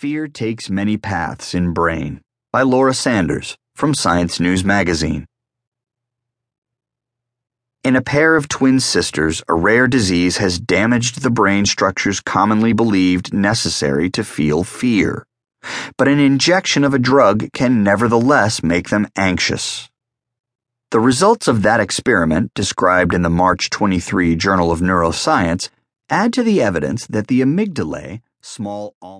Fear Takes Many Paths in Brain by Laura Sanders from Science News Magazine. In a pair of twin sisters, a rare disease has damaged the brain structures commonly believed necessary to feel fear. But an injection of a drug can nevertheless make them anxious. The results of that experiment, described in the March 23 Journal of Neuroscience, add to the evidence that the amygdala, small almond.